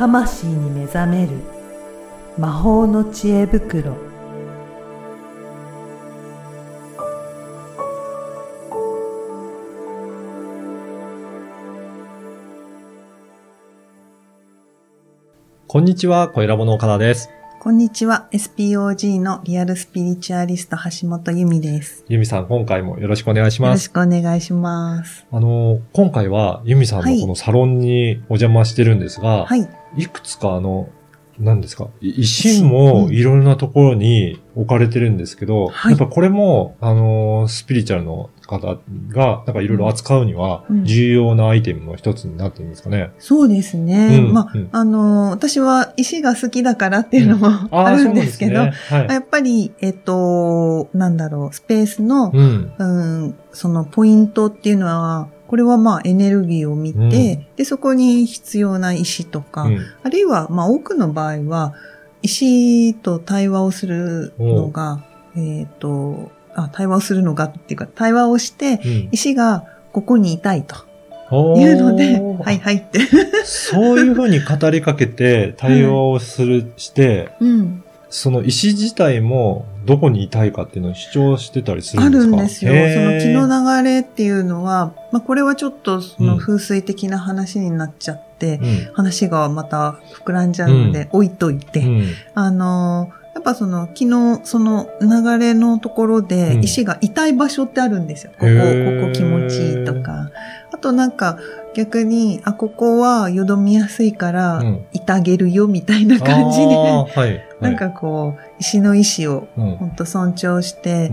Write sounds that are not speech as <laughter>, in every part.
魂に目覚める魔法の知恵袋こんにちは、小ラボの岡田です。こんにちは。SPOG のリアルスピリチュアリスト橋本由美です。ゆみさん、今回もよろしくお願いしよろします。くお願いします。あの、今回はゆみさんのこのサロンにお邪魔してるんですが、はい。い、くつかあの、何ですか？い石もうんいろいろなところに置かれてるんですけど、はいやっぱこれも、あの、スピリチュアルの方が、なんかいろいろ扱うにはうん重要なアイテムの一つになってるんですかね。そうですね。うんまあ、うんあの、私は石が好きだからっていうのもあるんですけど、ね。はい。やっぱり、えっと、なんだろう、スペースの、うん。うん、そのポイントっていうのは、これはまあエネルギーを見て、うん。で、そこに必要な石とか、うん。あるいは、まあ多くの場合は、石と対話をするのが、えっ、と、あ、対話をするのがっていうか、対話をして、うん。石がここにいたいと。いうので、はいはいって。そういうふうに語りかけて対話をする、して、うん。その石自体もどこにいたいかっていうのを主張してたりするあんですか？るんですよ。へそのー気の流れっていうのは、まあこれはちょっとそのうん。風水的な話になっちゃって、うん。話がまた膨らんじゃうので、置いといて、うん。あのーやっぱその昨日その流れのところでうん。石が痛い場所ってあるんですよ。ここ、ここ気持ちいいとか。あとなんか逆に、あ、ここはよどみやすいからうん、痛げるよみたいな感じで、はい。なんかこう、石の意志をうん、本当尊重して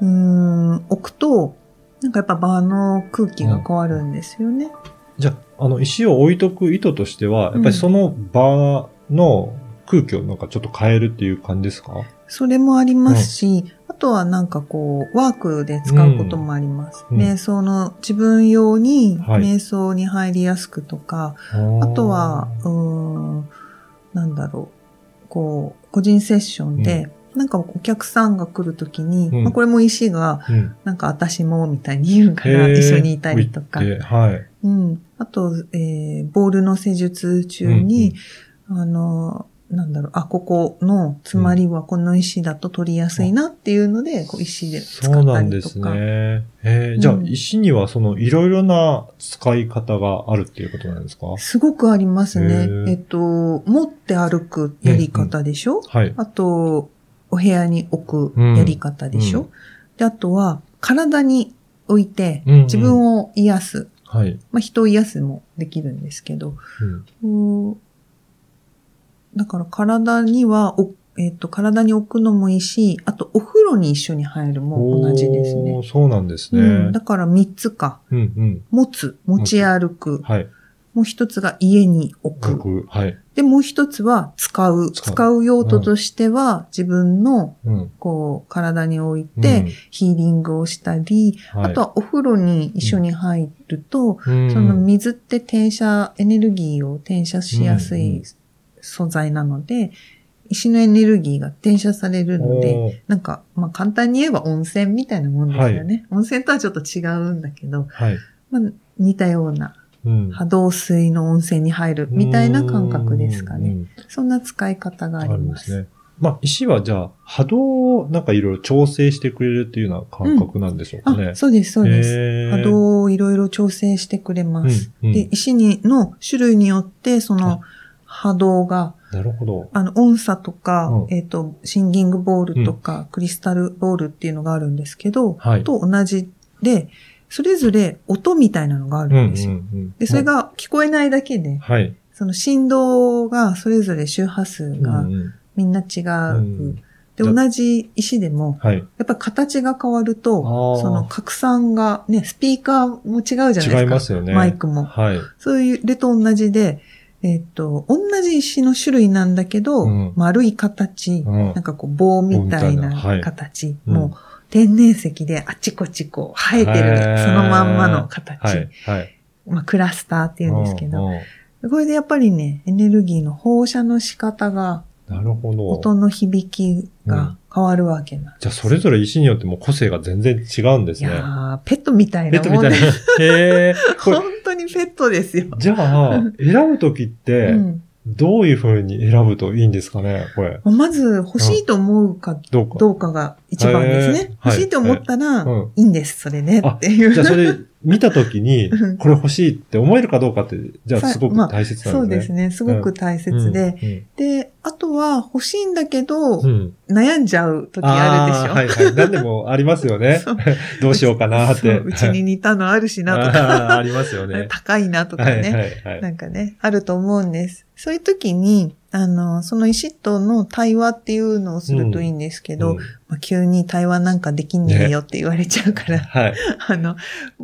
う、ん。ん、置くと、なんかやっぱ場の空気が変わるんですよね。じゃあ、あの、石を置いとく意図としては、やっぱりその場の空気をなんかちょっと変えるっていう感じですか？それもありますし、あとはなんかこう、ワークで使うこともあります。うん。瞑想の自分用にはい。瞑想に入りやすくとか、あとは、うーん、なんだろう、こう、個人セッションで、なんかお客さんが来るときに、うんまあ、これも石が、うん。なんか私もみたいに言うから一緒にいたりとか。はい。うん。あと、えー、ボールの施術中に、あの、なんだろう、あ、ここの詰まりはこの石だと取りやすいなっていうので、こう石で使そうったなんですりとか。ね。えーじゃあ、うん。石にはそのいろいろな使い方があるっていうことなんですか？すごくありますへねー。えっと、持って歩くやり方でしょ、はい。あと、お部屋に置くやり方でしょ、うん。で、あとは、体に置いてうんうん、自分を癒す。はい。まあ、人を癒すもできるんですけど、うん。うんだから体には、おえっ、と、体に置くのもいいし、あとお風呂に一緒に入るも同じですね。そうなんですね。うん、だから三つか。うんうん。持つ、持ち歩く。はい。もう一つが家に置く。僕、はい。で、もう一つは使う。使う用途としては、自分の、うん。こう、体に置いて、ヒーリングをしたり、うん、はい、あとはお風呂に一緒に入ると、うん、その水って転写、エネルギーを転写しやすうんうんい素材なので、石のエネルギーが転写されるのおで、ーなんか、まあ簡単に言えば温泉みたいなもんですよね。温泉とはちょっと違うんだけど、はい。まあ似たようなうん。波動水の温泉に入るみたいな感覚ですかね。うん。そんな使い方があありま。すすね。まあ、石はじゃあ、波動をなんかいろいろ調整してくれるっていうような感覚なんでしょうかね。あ、そうです、そうです。波動をいろいろ調整してくれます。うんうんで、石にの種類によって、その波動がなるほど。あの、音差とか、うんえっ、と、シンギングボールとか、クリスタルボールっていうのがあるんですけど、はいと同じで、それぞれ音みたいなのがあうんるんですよ。うんで、それ、が聞こえないだけで、はい。その振動が、それぞれ周波数がうんうんみんな違う。うんで、じゃ同じ石でも、はい。やっぱ形が変わるとその拡散が、ね、スピーカーも違うじゃないですか。違いますよね。マイクも。はい。そういうレと同じで、えっと、同じ石の種類なんだけど、うん。丸い形、うん。なんかこう棒みたいなはな。い。形、うん。もう天然石であちこちこう生えてへるー。そのまんまの形、はい。はい。まあクラスターって言うんですけど、これでやっぱりね、エネルギーの放射の仕方が、なるほど。音の響きが変わるわけなんじゃあ、それぞれ石によっても個性が全然違うんですいね。やー、ペットみたいペットみたいな。なもんで。へえ。<laughs> これ本当にペットですよ。じゃあ、選ぶときって、うんどういう風に選ぶといいんですかね、これ。まず欲しいと思うかどうか。が一番ですね。はい欲しいと思ったらはいうん、いいんです、それねっていう。じゃあそれ見たときに <laughs> うん、これ欲しいって思えるかどうかって、じゃあさすごくまあ大切そうなんでね。ですすね。すごく大切で。で、あとは欲しいんだけどう、ん。うん。悩んじゃう時あるでしょ？ーはいはい。何でもありますよね。<laughs> <laughs> どうしようかなって。そううちに似たのあるしなとか、<laughs> ありますよね。高いなとかはいね。はいはい。なんかね、あると思うんです。そういう時に、あの、その石との対話っていうのをするといいんですけど、うんまあ、急に対話なんかできんねえよって言われちゃうから、はい。あの、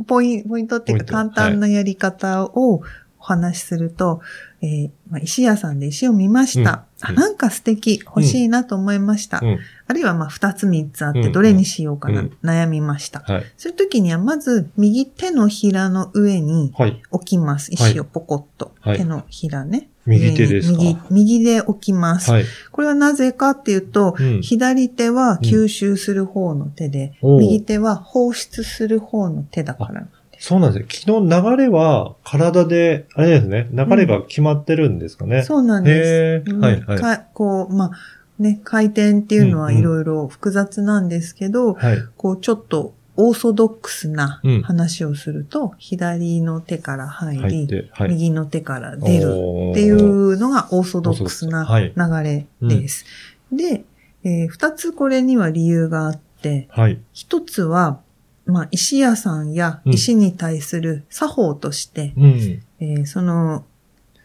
ポインポイントっていうか簡単なやり方をお話しすると、えーまあ、石屋さんで石を見ました。うんあなんか素敵、欲しいなと思いました。うん。あるいはまあ二つ三つあっうんてどれにしようかな、うん悩みました。はい。そういう時にはまず右手のひらの上にはい。置きます。石をポコッと。はい手のひらね。右手ですか？右、右で置きます。はい。これはなぜかっていうと、うん左手は吸収する方の手で、おう右手は放出する方の手だから。そうなんですよ。昨日流れは体で、あれですね、流れが決まってるんですかね。そうなんです。うんはいはいかこう、まあ、ね、回転っていうのはうんうんいろいろ複雑なんですけど、はい。こう、ちょっとオーソドックスなうん話をすると、左の手から入り、はい。右の手から出るっていうのがオーソドックスな流れです。で、えー二つこれには理由があって、はい。一つは、まあ、石屋さんやうん石に対する作法として、うん。えーその、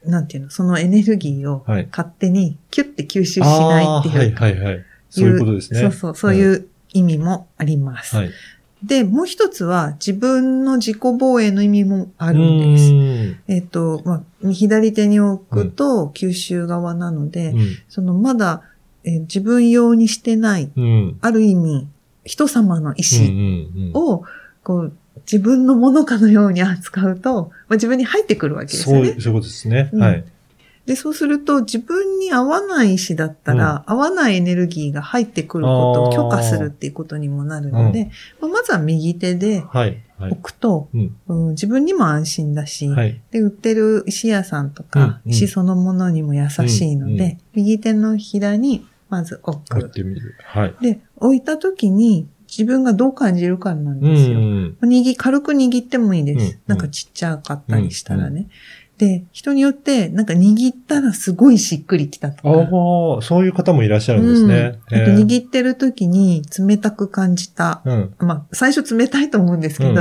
なんていうの、そのエネルギーをはい。勝手にキュッて吸収しないっていう。あーはいはいはい。そういうことですね。そうそう、そういう意味もあります。はい。で、もう一つは自分の自己防衛の意味もああるんです。す。えっ、と、まあ、左手に置くと吸収側なので、うん。そのまだ、えー自分用にしてない、うん。ある意味、人様の意うん思うんうんを、こう、自分のものかのように扱うと、まあ、自分に入ってくるわけですよねそういう、。そういうことですね。うんはい。で、そうすると、自分に合わない石だったら、合わないエネルギーが入ってくることを許可するっていうことにもなるので、まあまずは右手で。置くと、うん。うん自分にも安心だし、はい。で、売ってる石屋さんとか、うんうん石そのものにも優しいので、うんうん右手のひらにまず置やっく。てみる。はい。で、置いた時に自分がどう感じるかなんうですよ。ん。握軽く握ってもいいです。うんうんなんかちっちゃかったりしたらね。で、人によって、なんか握ったらすごいしっくりきたとああか。、そういう方もいらっしゃるんですね。うん、あと握ってる時に冷たく感じた。うん。まあ、最初冷たいと思うんですけど、うん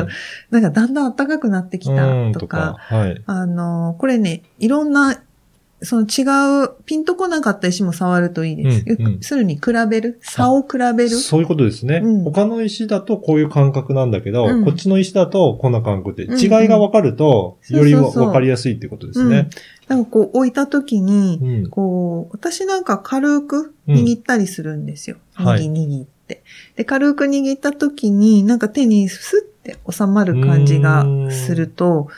なんかだんだん暖かくなってきたうんとか、はい。あの、これね、いろんな、その違う、ピンとこなかった石も触るといいです。うんうん要するに比べる、差を比べる？そういうことですね。うん他の石だとこういう感覚なんだけど、うんこっちの石だとこんな感覚で、違いが分かると、よりそう分かりやすいっていうことですうん。ね。なんかこう置いた時に、うん。こう、私なんか軽く握ったりするんですよ。うんはい握握って。で、軽く握った時に、なんか手にスッて収まる感じがすると、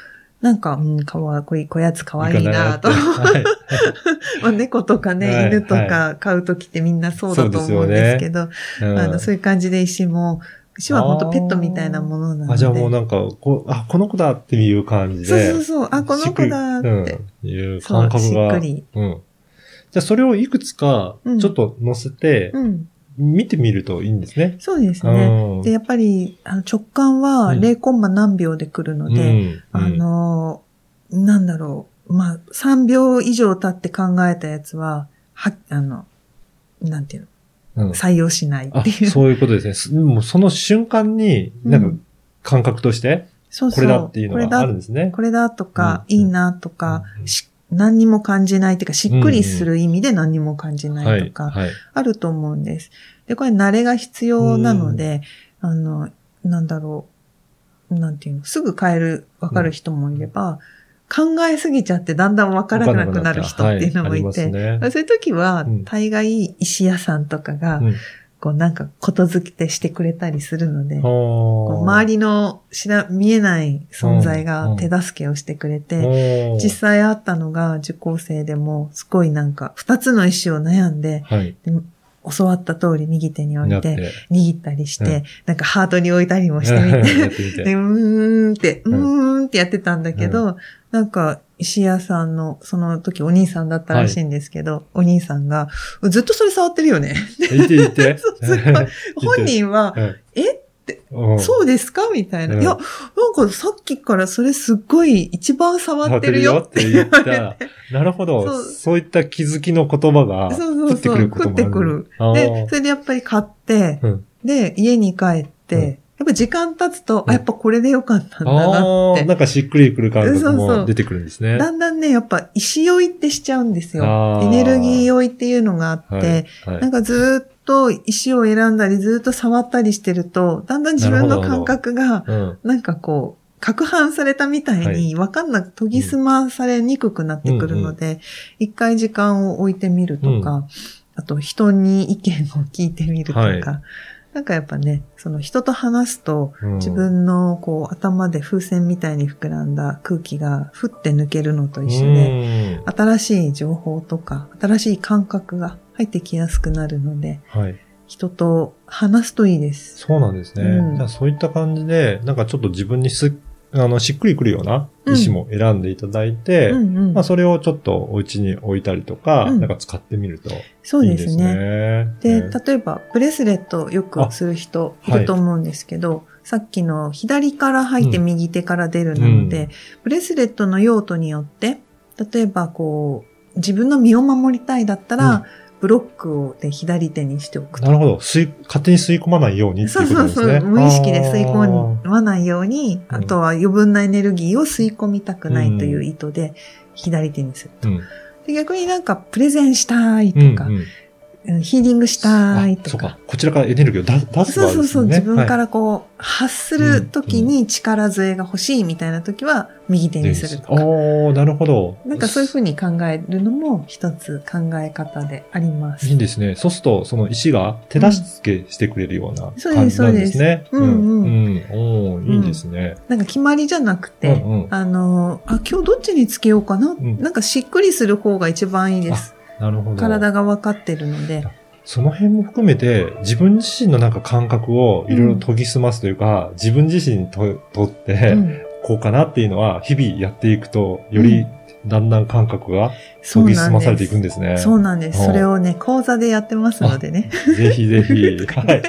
なんか、うん、かわいい、こやつかわいいなと。はい。<laughs> まあ猫とかね、はい犬とか飼う時ってみんなそうだと思うんですけど、うんあの、そういう感じで石も、石は本当ペットみたいなものなので。あ、じゃあもうなんか、こう、あ、この子だっていう感じそうで。そうそう、あ、この子だって。うん。いうそう、し感覚が。っくり。うん。じゃあそれをいくつかうん、ちょっと載せて、うん。見てみるといいんですね。そうですうね。んで、やっぱり、あの直感はうん0コンマ何秒で来るので、うんあ、の、なんだろう。まあ、3秒以上経って考えたやつは、は、あの、なんていううんの、採用しないあっていう。そういうことですねす。もうその瞬間に、なんかうん感覚として、そうこれだっていうのがあるんですね。これだとか、うんいいなとか、うんし何にも感じないっていうか、しっくりする意味で何にも感じないとか、はい。あると思うんです。で、これ慣れが必要なので、あの、なんだろう、なんていうの、すぐ変える、わかる人もいれば、考えすぎちゃってだんだんわからなくなる人っていうのもいて、そういう時はうん、大概石屋さんとかが、うんこうなんかことづけてしてくれたりするので、ここう周りの知ら、見えない存在が手助けをしてくれて、実際あったのが受講生でも、すごいなんか、二つの石を悩んで、はい。で教わった通り右手に置ないって。て、。握ったりして、うん。なんかハートに置いたりもしてみやて、<laughs> ってみて。で、<laughs> うーんって、ううんーんってやってたんだけど、なんか、石屋さんの、その時お兄さんだったらしいんですけど、お兄さんが、ずっとそれ触ってるよね。いていて。<laughs> そうすごい。本人は、うんえ？うん。そうですか？みたいな。うん。いや、なんかさっきからそれすっごい一番触ってるよ。って言われて。なるほど。そう。そういった気づきの言葉がそうそうそう。降ってくることもある。降ってくる。あー。で、それでやっぱり買って、うん。で、家に帰って、うんやっぱ時間経つと、うん。あ、やっぱこれでよかったんだあなって。ーなんかしっくりくる感覚そうそう。も出てくるんですね。だんだんね、やっぱ石酔いってしちゃうんですよエネルギー酔いっていうのがあって、はいはい。なんかずーっと石を選んだり、ずーっと触ったりしてると、だんだん自分の感覚が、うん。なんかこう、攪拌されたみたいに、わかんなく、研ぎ澄まされにくくなってくるので、一回時間を置いてみるとか、あと人に意見を聞いてみるとか、はいなんかやっぱね、その人と話すと、うん自分のこう頭で風船みたいに膨らんだ空気がふって抜けるのと一緒で、うん新しい情報とか、新しい感覚が入ってきやすくなるので、はい。人と話すといいです。そうなんですね。うんそういった感じで、なんかちょっと自分にす、あの、しっくりくるような石も選んでいただいて、うんうん。まあそれをちょっとお家に置いたりとか、うん。なんか使ってみるとそうでいいですすね。ね。で、ね例えば、ブレスレットよくする人いると思うんですけど、さっきの左から入ってうん右手から出るなので、うん。ブレスレットの用途によって、例えばこう、自分の身を守りたいだったら、うんブロックをで左手にしておくと。なるほど。吸い、勝手に吸い込まないようにってそいううことですね。そうそう。無意識で吸い込まないように、うんあとは余分なエネルギーを吸い込みたくないという意図で、左手にすると。うん。で逆になんか、プレゼンしたいとか、うんうんうんヒーリングしたいとかあそうか。。こちらからエネルギーを出出す場合ですね。そうそうそう。自分かはいらこう、発するときに力添えが欲しいみたいなときは、右手にするとか。おー、なるほど。なんかそういうふうに考えるのも一つ考え方であります。いいんですね。そうすると、その石が手助けしてくれるようなそうです感じなんですね。そうですうんうんうん。おーいいんですね。なんか決まりじゃなくて、あの、あ、今日どっちにつけようかな、んなんかしっくりする方が一番いいです。なるほど。体が分かってるので。その辺も含めて、自分自身のなんか感覚をいろいろ研ぎ澄ますというか、自分自身にととって、うんこうかなっていうのは、日々やっていくと、よりだんだん感覚がそう研ぎ澄まされていくんす。ですね。そうなんです。ほうそれをね、講座でやってますのでね。ぜひぜひ、<laughs> はい。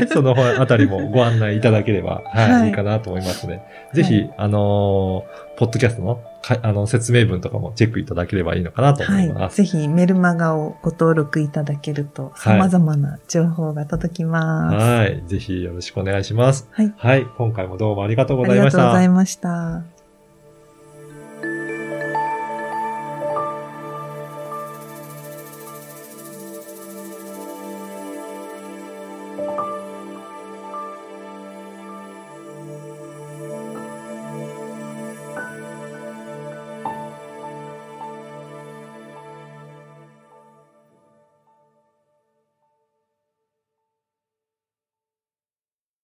で、そのあたりもご案内いただければ、はい、はいい、いかなと思いますね。ぜひ、あのーポッドキャストのかあの説明文とかもチェックいただければいいのかなと思いはい。ます。ぜひメルマガをご登録いただけると、様々な情報が届きます。はい。ぜひよろしくお願いします。はい。はい。今回もどうもありがとうごありがざいました。とうございました。